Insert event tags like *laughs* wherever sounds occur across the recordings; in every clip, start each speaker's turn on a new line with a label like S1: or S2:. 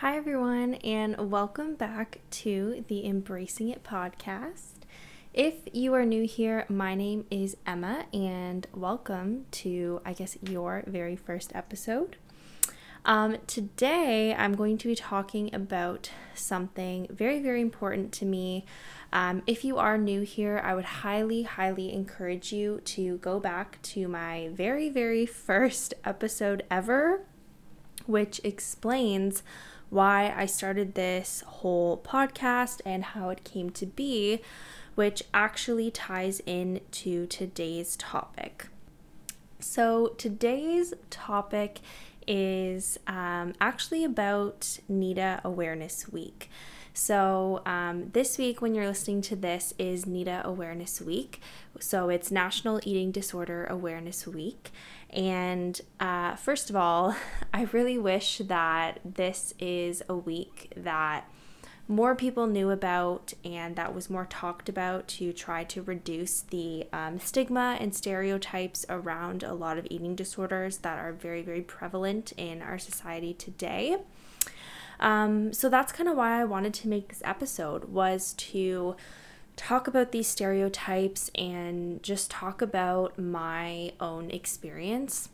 S1: Hi, everyone, and welcome back to the Embracing It podcast. If you are new here, my name is Emma, and welcome to, I guess, your very first episode. Um, today, I'm going to be talking about something very, very important to me. Um, if you are new here, I would highly, highly encourage you to go back to my very, very first episode ever, which explains why I started this whole podcast and how it came to be, which actually ties in to today's topic. So, today's topic is um, actually about NEDA Awareness Week. So, um, this week, when you're listening to this, is NEDA Awareness Week. So, it's National Eating Disorder Awareness Week. And uh, first of all, *laughs* I really wish that this is a week that more people knew about and that was more talked about to try to reduce the um, stigma and stereotypes around a lot of eating disorders that are very, very prevalent in our society today. Um, so that's kind of why I wanted to make this episode was to talk about these stereotypes and just talk about my own experience.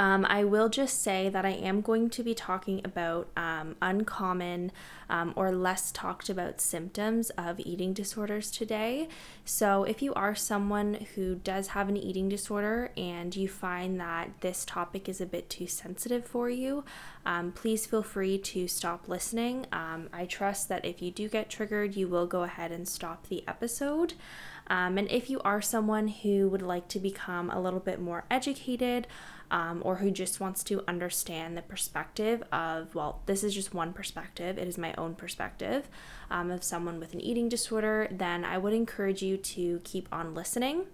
S1: Um, I will just say that I am going to be talking about um, uncommon um, or less talked about symptoms of eating disorders today. So, if you are someone who does have an eating disorder and you find that this topic is a bit too sensitive for you, um, please feel free to stop listening. Um, I trust that if you do get triggered, you will go ahead and stop the episode. Um, and if you are someone who would like to become a little bit more educated, um, or who just wants to understand the perspective of, well, this is just one perspective, it is my own perspective um, of someone with an eating disorder, then I would encourage you to keep on listening.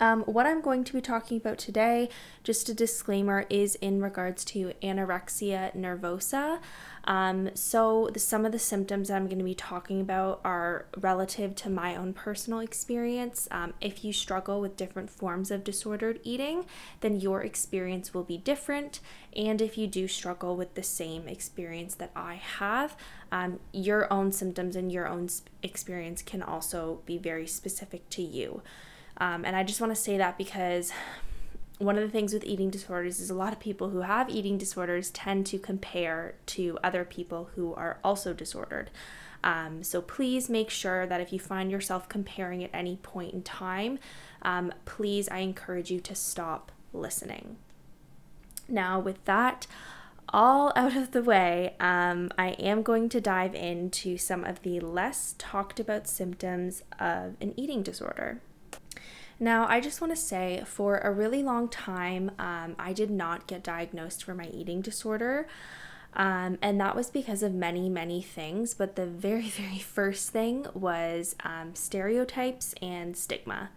S1: Um, what I'm going to be talking about today, just a disclaimer, is in regards to anorexia nervosa. Um, so, the, some of the symptoms that I'm going to be talking about are relative to my own personal experience. Um, if you struggle with different forms of disordered eating, then your experience will be different. And if you do struggle with the same experience that I have, um, your own symptoms and your own experience can also be very specific to you. Um, and I just want to say that because one of the things with eating disorders is a lot of people who have eating disorders tend to compare to other people who are also disordered. Um, so please make sure that if you find yourself comparing at any point in time, um, please, I encourage you to stop listening. Now, with that all *laughs* out of the way, um, I am going to dive into some of the less talked about symptoms of an eating disorder. Now, I just want to say for a really long time, um, I did not get diagnosed for my eating disorder. Um, and that was because of many, many things. But the very, *laughs* very first thing was um, stereotypes and stigma.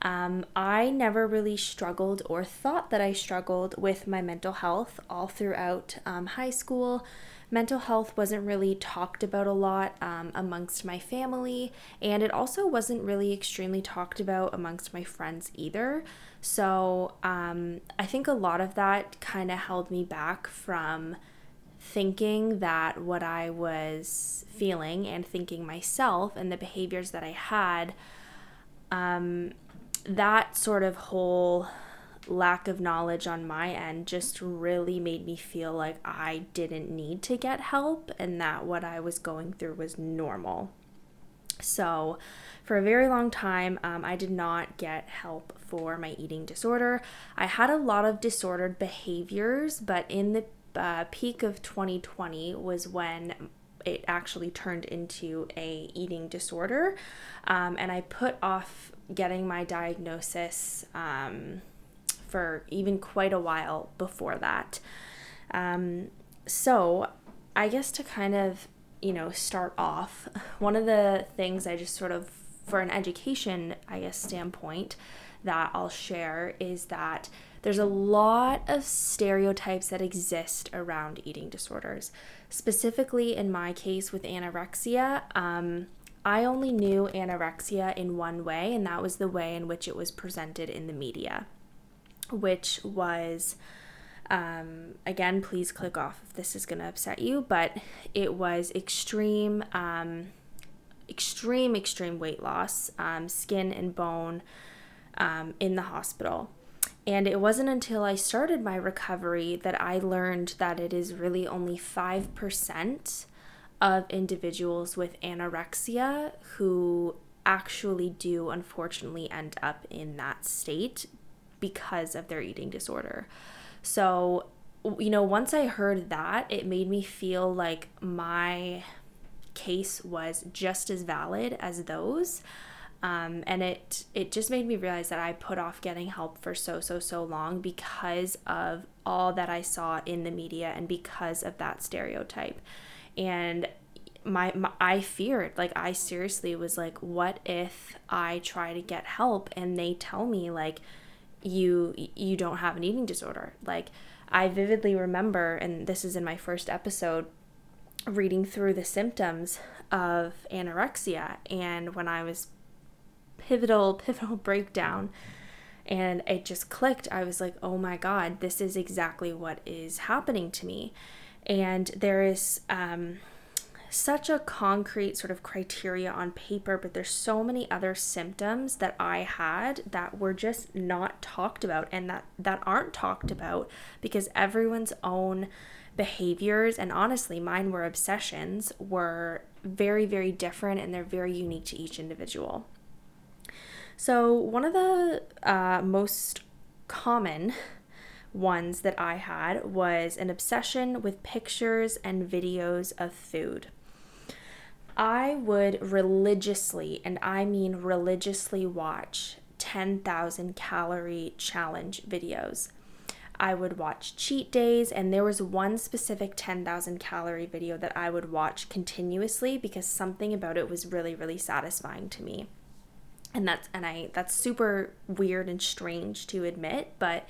S1: Um, I never really struggled or thought that I struggled with my mental health all throughout um, high school, mental health wasn't really talked about a lot um, amongst my family, and it also wasn't really extremely talked about amongst my friends either. So um, I think a lot of that kind of held me back from thinking that what I was feeling and thinking myself and the behaviors that I had, um, that sort of whole lack of knowledge on my end just really made me feel like I didn't need to get help and that what I was going through was normal. So, for a very long time, um, I did not get help for my eating disorder. I had a lot of disordered behaviors, but in the uh, peak of 2020 was when it actually turned into a eating disorder, um, and I put off getting my diagnosis. Um, for even quite a while before that. Um, so, I guess to kind of, you know, start off, one of the things I just sort of, for an education, I guess, standpoint, that I'll share is that there's a lot of stereotypes that exist around eating disorders. Specifically, in my case with anorexia, um, I only knew anorexia in one way, and that was the way in which it was presented in the media which was Um, again, please click off if this is going to upset you, but it was extreme, um, extreme, extreme weight loss, um, skin and bone um, in the hospital. And it wasn't until I started my recovery that I learned that it is really only 5% of individuals with anorexia who actually do unfortunately end up in that state because of their eating disorder. So, you know, once I heard that, it made me feel like my case was just as valid as those. Um, and it it just made me realize that I put off getting help for so so so long because of all that I saw in the media and because of that stereotype. And my, my I feared like I seriously was like what if I try to get help and they tell me like you you don't have an eating disorder. Like I vividly remember and this is in my first episode reading through the symptoms of anorexia and when I was pivotal *laughs* pivotal breakdown and it just clicked i was like oh my god this is exactly what is happening to me and there is um, such a concrete sort of criteria on paper but there's so many other symptoms that i had that were just not talked about and that that aren't talked about because everyone's own behaviors and honestly mine were obsessions were very very different and they're very unique to each individual so, one of the uh, most common ones that I had was an obsession with pictures and videos of food. I would religiously, and I mean religiously, watch 10,000 calorie challenge videos. I would watch cheat days, and there was one specific 10,000 calorie video that I would watch continuously because something about it was really, really satisfying to me and that's and I that's super weird and strange to admit, but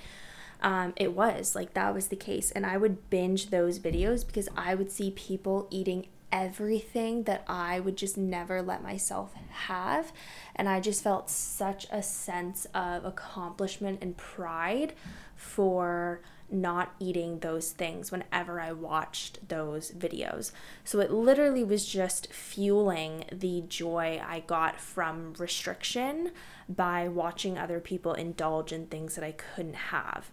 S1: um, it was like that was the case, and I would binge those videos because I would see people eating everything that I would just never let myself have. And I just felt such a sense of accomplishment and pride for not eating those things whenever I watched those videos. So it literally was just fueling the joy I got from restriction by watching other people indulge in things that I couldn't have.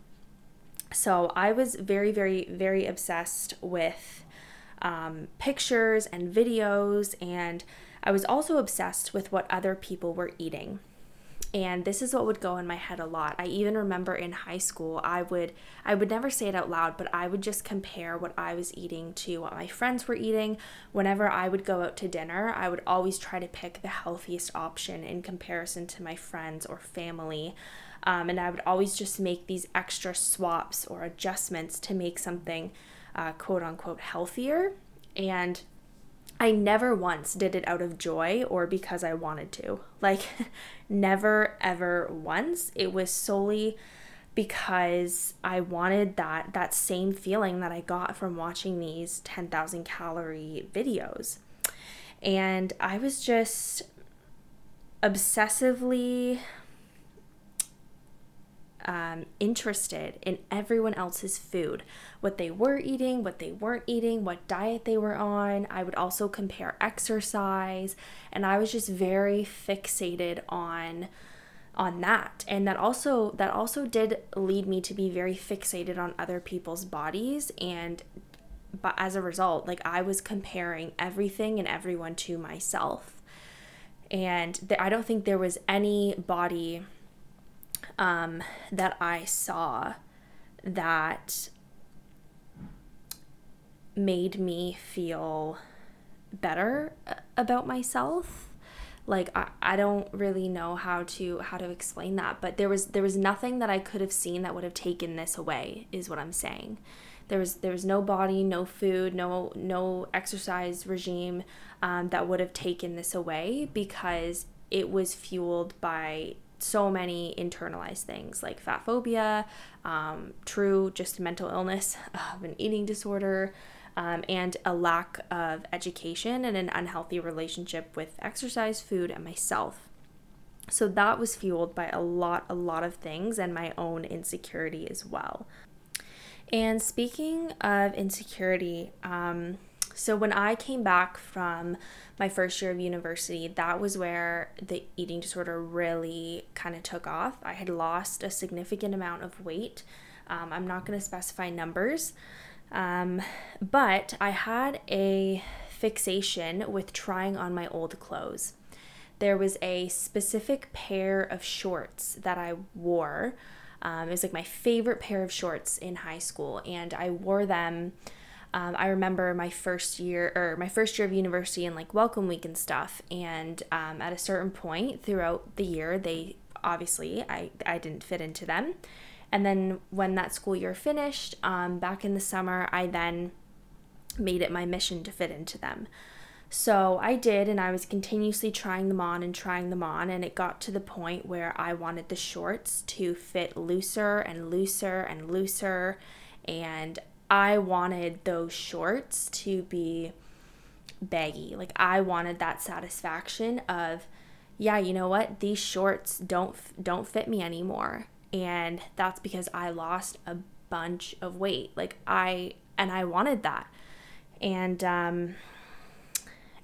S1: So I was very, very, very obsessed with um, pictures and videos, and I was also obsessed with what other people were eating. And this is what would go in my head a lot. I even remember in high school i would i would never say it out loud but i would just compare what i was eating to what my friends were eating. Whenever i would go out to dinner i would always try to pick the healthiest option in comparison to my friends or family. Um, and i would always just make these extra swaps or adjustments to make something uh, quote unquote healthier and I never once did it out of joy or because I wanted to. *laughs* Like, never, ever once. It was solely because I wanted that that same feeling that I got from watching these 10,000 calorie videos. And I was just obsessively um, interested in everyone else's food, what they were eating, what they weren't eating, what diet they were on. I would also compare exercise, and I was just very fixated on on that. And that also that also did lead me to be very fixated on other people's bodies. And but as a result like i was comparing everything and everyone to myself. And th- i don't think there was any body um, that I saw that made me feel better about myself. Like I, I don't really know how to how to explain that but there was there was nothing that i could have seen that would have taken this away is what i'm saying. There was there was no body no food no no exercise regime um, that would have taken this away because it was fueled by so many internalized things like fat phobia, um, true just mental illness, *laughs* uh, an eating disorder, um, and a lack of education and an unhealthy relationship with exercise, food, and myself. So that was fueled by a lot, a lot of things and my own insecurity as well. And speaking of insecurity, um, so when I came back from my first year of university, that was where the eating disorder really kind of took off. I had lost a significant amount of weight. Um, I'm not going to specify numbers, um, but I had a fixation with trying on my old clothes. There was a specific pair of shorts that I wore. Um, it was like my favorite pair of shorts in high school, and I wore them um, I remember my first year or my first year of university and like welcome week and stuff. And um, at a certain point throughout the year, they obviously I I didn't fit into them. And then when that school year finished, um, back in the summer, I then made it my mission to fit into them. So I did, and I was continuously trying them on and trying them on, and it got to the point where I wanted the shorts to fit looser and looser and looser. And I wanted those shorts to be baggy. Like I wanted that satisfaction of yeah, you know what? These shorts don't don't fit me anymore. And that's because I lost a bunch of weight. Like I and I wanted that. And um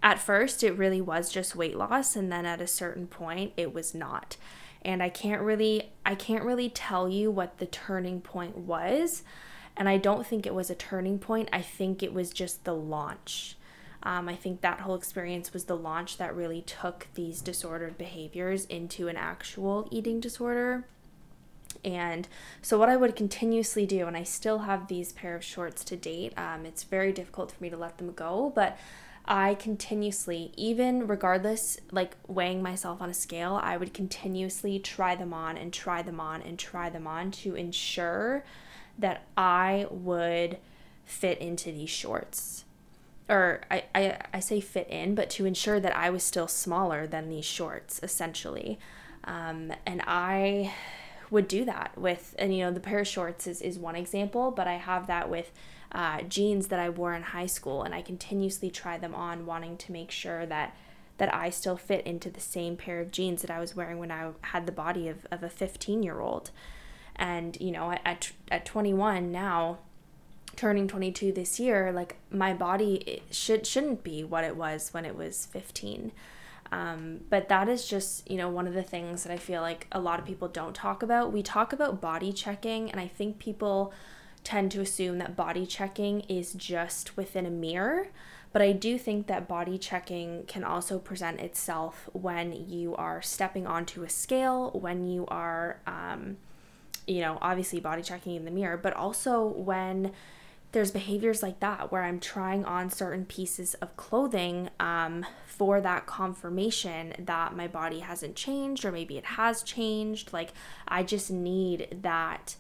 S1: at first it really was just weight loss and then at a certain point it was not. And I can't really I can't really tell you what the turning point was and I don't think it was a turning point. I think it was just the launch. Um, I think that whole experience was the launch that really took these disordered behaviors into an actual eating disorder. And so, what I would continuously do, and I still have these pair of shorts to date, um, it's very difficult for me to let them go, but I continuously, even regardless, like weighing myself on a scale, I would continuously try them on and try them on and try them on to ensure that I would fit into these shorts. Or I, I, I say fit in, but to ensure that I was still smaller than these shorts, essentially. Um, and I would do that with, and you know, the pair of shorts is, is one example, but I have that with uh, jeans that I wore in high school, and I continuously try them on, wanting to make sure that that I still fit into the same pair of jeans that I was wearing when I had the body of, of a 15 year old. And, you know, at, at 21 now, turning 22 this year, like my body should, shouldn't be what it was when it was 15. Um, but that is just, you know, one of the things that I feel like a lot of people don't talk about. We talk about body checking, and I think people tend to assume that body checking is just within a mirror. But I do think that body checking can also present itself when you are stepping onto a scale, when you are, um, you know, obviously body checking in the mirror, but also when there's behaviors like that where I'm trying on certain pieces of clothing um, for that confirmation that my body hasn't changed or maybe it has changed. Like I just need that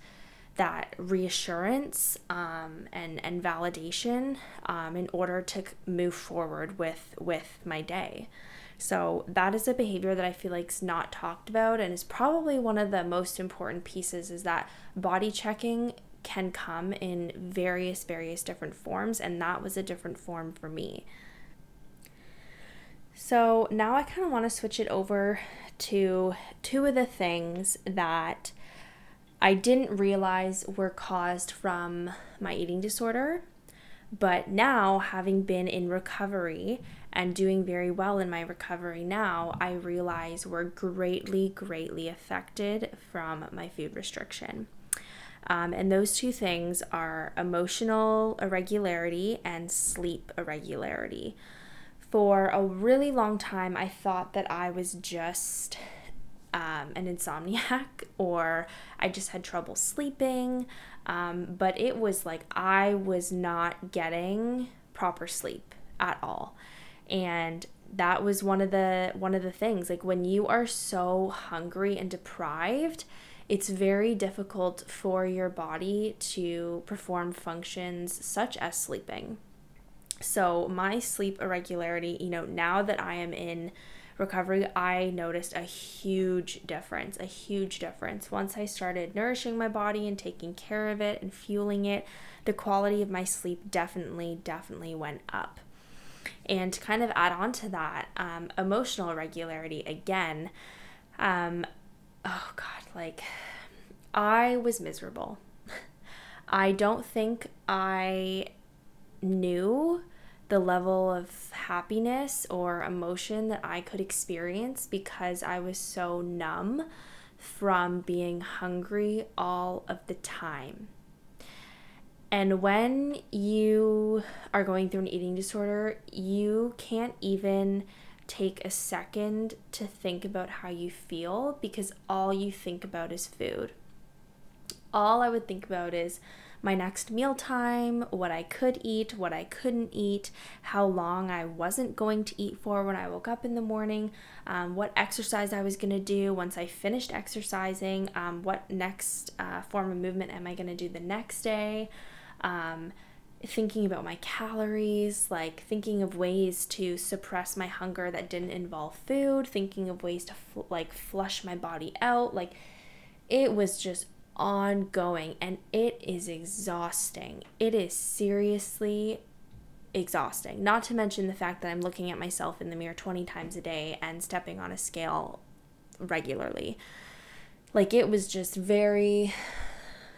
S1: that reassurance um, and and validation um, in order to move forward with with my day. So that is a behavior that I feel like is not talked about and is probably one of the most important pieces is that body checking can come in various various different forms and that was a different form for me. So now I kind of want to switch it over to two of the things that I didn't realize were caused from my eating disorder. But now, having been in recovery and doing very well in my recovery now, I realize we're greatly, greatly affected from my food restriction. Um, and those two things are emotional irregularity and sleep irregularity. For a really long time, I thought that I was just um, an insomniac *laughs* or I just had trouble sleeping. Um, but it was like I was not getting proper sleep at all and that was one of the one of the things like when you are so hungry and deprived it's very difficult for your body to perform functions such as sleeping. So my sleep irregularity you know now that i am in recovery i noticed a huge difference a huge difference. Once i started nourishing my body and taking care of it and fueling it the quality of my sleep definitely definitely went up and to kind of add on to that, um, emotional regularity again. Um, oh God, like I was miserable. *laughs* I don't think I knew the level of happiness or emotion that I could experience because I was so numb from being hungry all of the time. And when you are going through an eating disorder, you can't even take a second to think about how you feel because all you think about is food. All I would think about is my next meal time, what I could eat, what I couldn't eat, how long I wasn't going to eat for when I woke up in the morning, um, what exercise I was going to do once I finished exercising, um, what next uh, form of movement am I going to do the next day. Um, thinking about my calories, like thinking of ways to suppress my hunger that didn't involve food, thinking of ways to fl- like flush my body out. Like it was just ongoing and it is exhausting. It is seriously exhausting. Not to mention the fact that I'm looking at myself in the mirror 20 times a day and stepping on a scale regularly. Like it was just very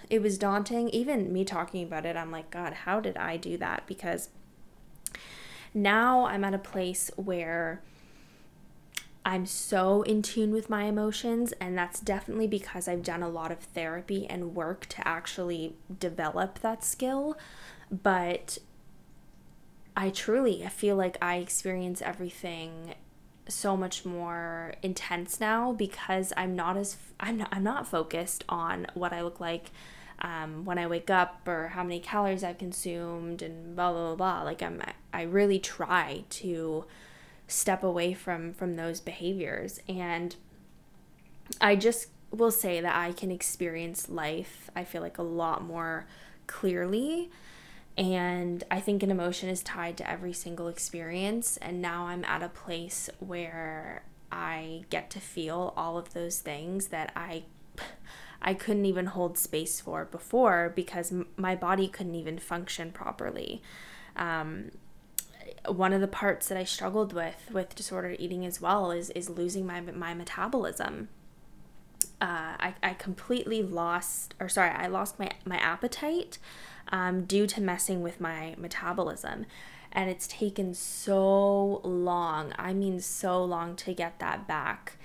S1: it was daunting. Even me talking about it, I'm like, God, how did I do that? Because now I'm at a place where I'm so in tune with my emotions, and that's definitely because I've done a lot of therapy and work to actually develop that skill. But I truly I feel like I experience everything so much more intense now because I'm not as I'm not, I'm not focused on what I look like um, when I wake up or how many calories I've consumed and blah blah blah. blah. Like I'm I really try to step away from from those behaviors. And I just will say that I can experience life I feel like a lot more clearly. And I think an emotion is tied to every single experience. And now I'm at a place where I get to feel all of those things that I I couldn't even hold space for before because my body couldn't even function properly. Um, one of the parts that I struggled with with disordered eating as well is is losing my my metabolism. Uh, I, I completely lost, or sorry, I lost my, my appetite um, due to messing with my metabolism. And it's taken so long, I mean, so long to get that back.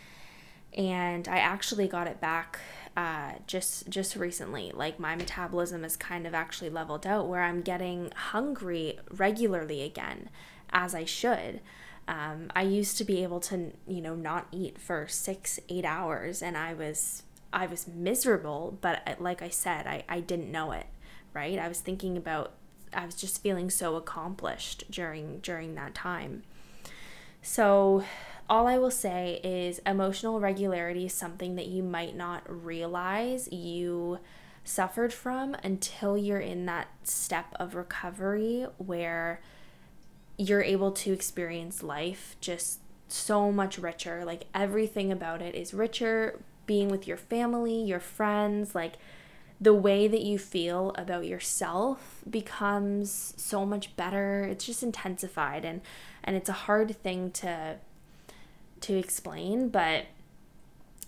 S1: And I actually got it back uh, just just recently. Like my metabolism is kind of actually leveled out where I'm getting hungry regularly again, as I should. Um, I used to be able to, you know, not eat for six, eight hours, and I was I was miserable. But uh, like I said, I, I didn't know it, right? I was thinking about I was just feeling so accomplished during during that time. So all I will say is emotional regularity is something that you might not realize you suffered from until you're in that step of recovery where you're able to experience life just so much richer. Like everything about it is richer. Being with your family, your friends, like the way that you feel about yourself becomes so much better. It's just intensified and and it's a hard thing to to explain, but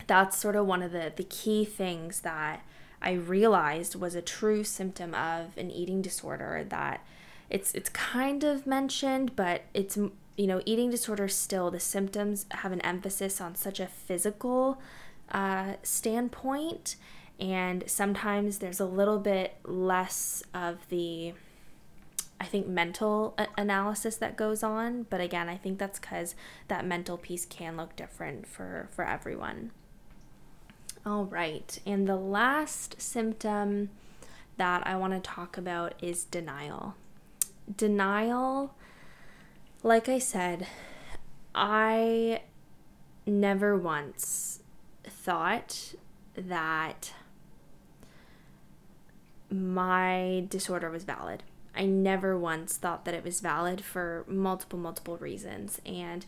S1: that's sort of one of the, the key things that I realized was a true symptom of an eating disorder that it's it's kind of mentioned, but it's you know eating disorder still the symptoms have an emphasis on such a physical uh, standpoint, and sometimes there's a little bit less of the I think mental a- analysis that goes on, but again, I think that's cuz that mental piece can look different for for everyone. All right. And the last symptom that I want to talk about is denial. Denial like I said, I never once thought that my disorder was valid. I never once thought that it was valid for multiple, multiple reasons. And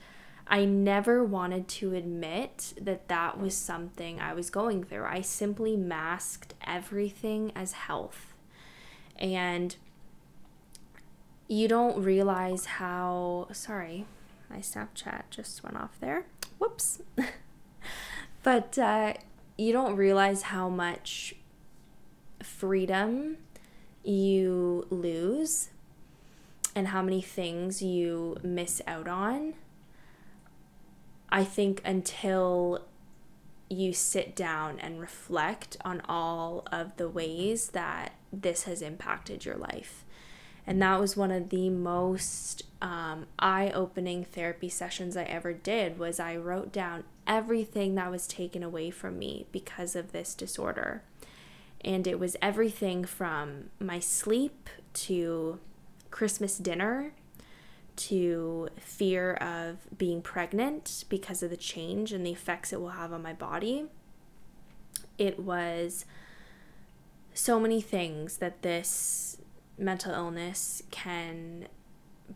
S1: I never wanted to admit that that was something I was going through. I simply masked everything as health. And you don't realize how, sorry, my Snapchat just went off there. Whoops. *laughs* but uh, you don't realize how much freedom you lose and how many things you miss out on. I think until you sit down and reflect on all of the ways that this has impacted your life. And that was one of the most um, eye-opening therapy sessions I ever did was I wrote down everything that was taken away from me because of this disorder. And it was everything from my sleep to Christmas dinner to fear of being pregnant because of the change and the effects it will have on my body. It was so many things that this mental illness can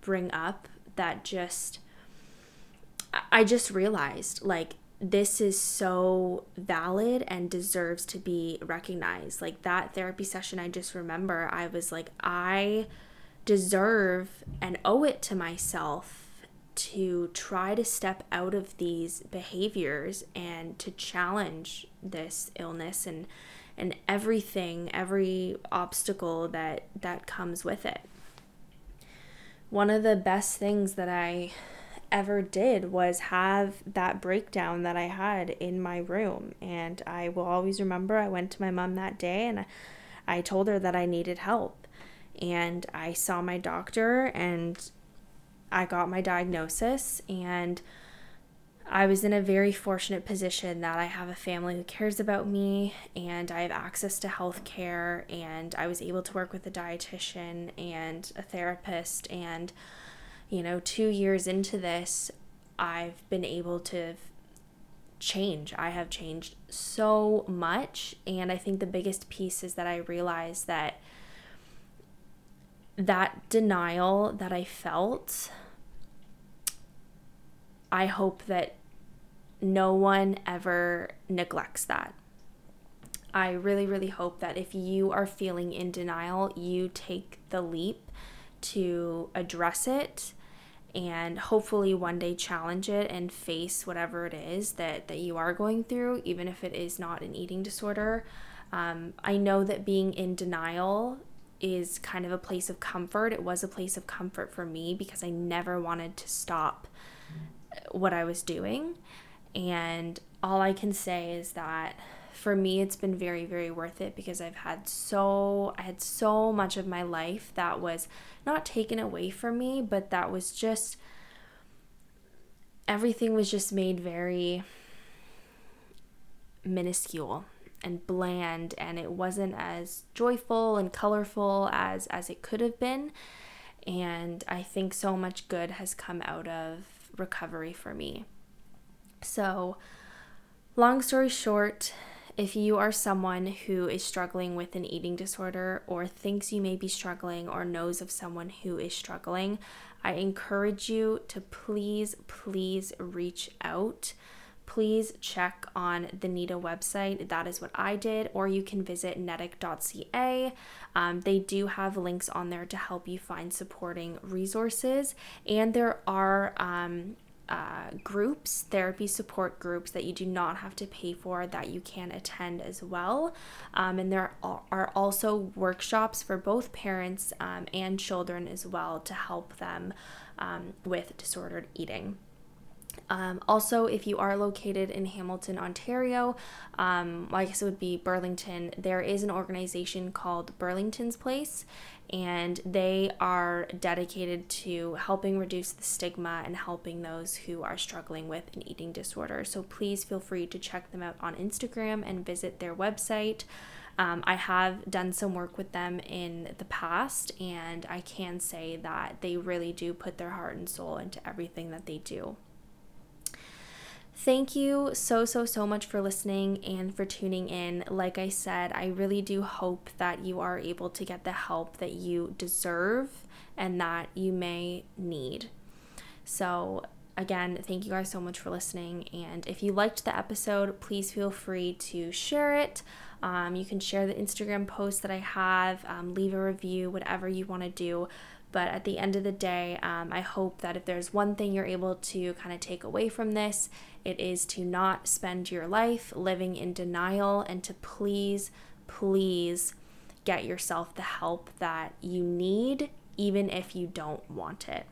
S1: bring up that just I just realized like this is so valid and deserves to be recognized. Like that therapy session I just remember I was like I deserve and owe it to myself to try to step out of these behaviors and to challenge this illness and and everything every obstacle that that comes with it one of the best things that i ever did was have that breakdown that i had in my room. And i will always remember i went to my mom that day and i told her that i needed help. And I saw my doctor and I got my diagnosis. And I was in a very fortunate position that I have a family who cares about me and I have access to health care and I was able to work with a dietitian and a therapist and you know 2 years into this I've been able to change. I have changed so much and I think the biggest piece is that I realized that that denial that I felt, I hope that no one ever neglects that. I really, really hope that if you are feeling in denial, you take the leap to address it and hopefully one day challenge it and face whatever it is that, that you are going through, even if it is not an eating disorder. Um, I know that being in denial is kind of a place of comfort. It was a place of comfort for me because I never wanted to stop what I was doing. And all I can say is that for me it's been very very worth it because I've had so I had so much of my life that was not taken away from me, but that was just everything was just made very minuscule and bland and it wasn't as joyful and colorful as as it could have been and I think so much good has come out of recovery for me. So, long story short, if you are someone who is struggling with an eating disorder or thinks you may be struggling or knows of someone who is struggling, I encourage you to please, please reach out please check on the NEDA website. That is what I did, or you can visit nedic.ca. Um, they do have links on there to help you find supporting resources, and there are um, uh, groups, therapy support groups that you do not have to pay for that you can attend as well. Um, and there are also workshops for both parents um, and children as well to help them um, with disordered eating. Um, also, if you are located in Hamilton, Ontario, um, well, I guess it would be Burlington, there is an organization called Burlington's Place, and they are dedicated to helping reduce the stigma and helping those who are struggling with an eating disorder. So please feel free to check them out on Instagram and visit their website. Um, I have done some work with them in the past, and I can say that they really do put their heart and soul into everything that they do. Thank you so, so, so much for listening and for tuning in. Like I said, I really do hope that you are able to get the help that you deserve and that you may need. So, again, thank you guys so much for listening. And if you liked the episode, please feel free to share it. Um, you can share the Instagram post that I have, um, leave a review, whatever you want to do. But at the end of the day, um, I hope that if there's one thing you're able to kind of take away from this, it is to not spend your life living in denial and to please, please get yourself the help that you need, even if you don't want it.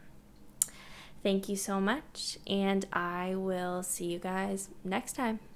S1: Thank you so much, and I will see you guys next time.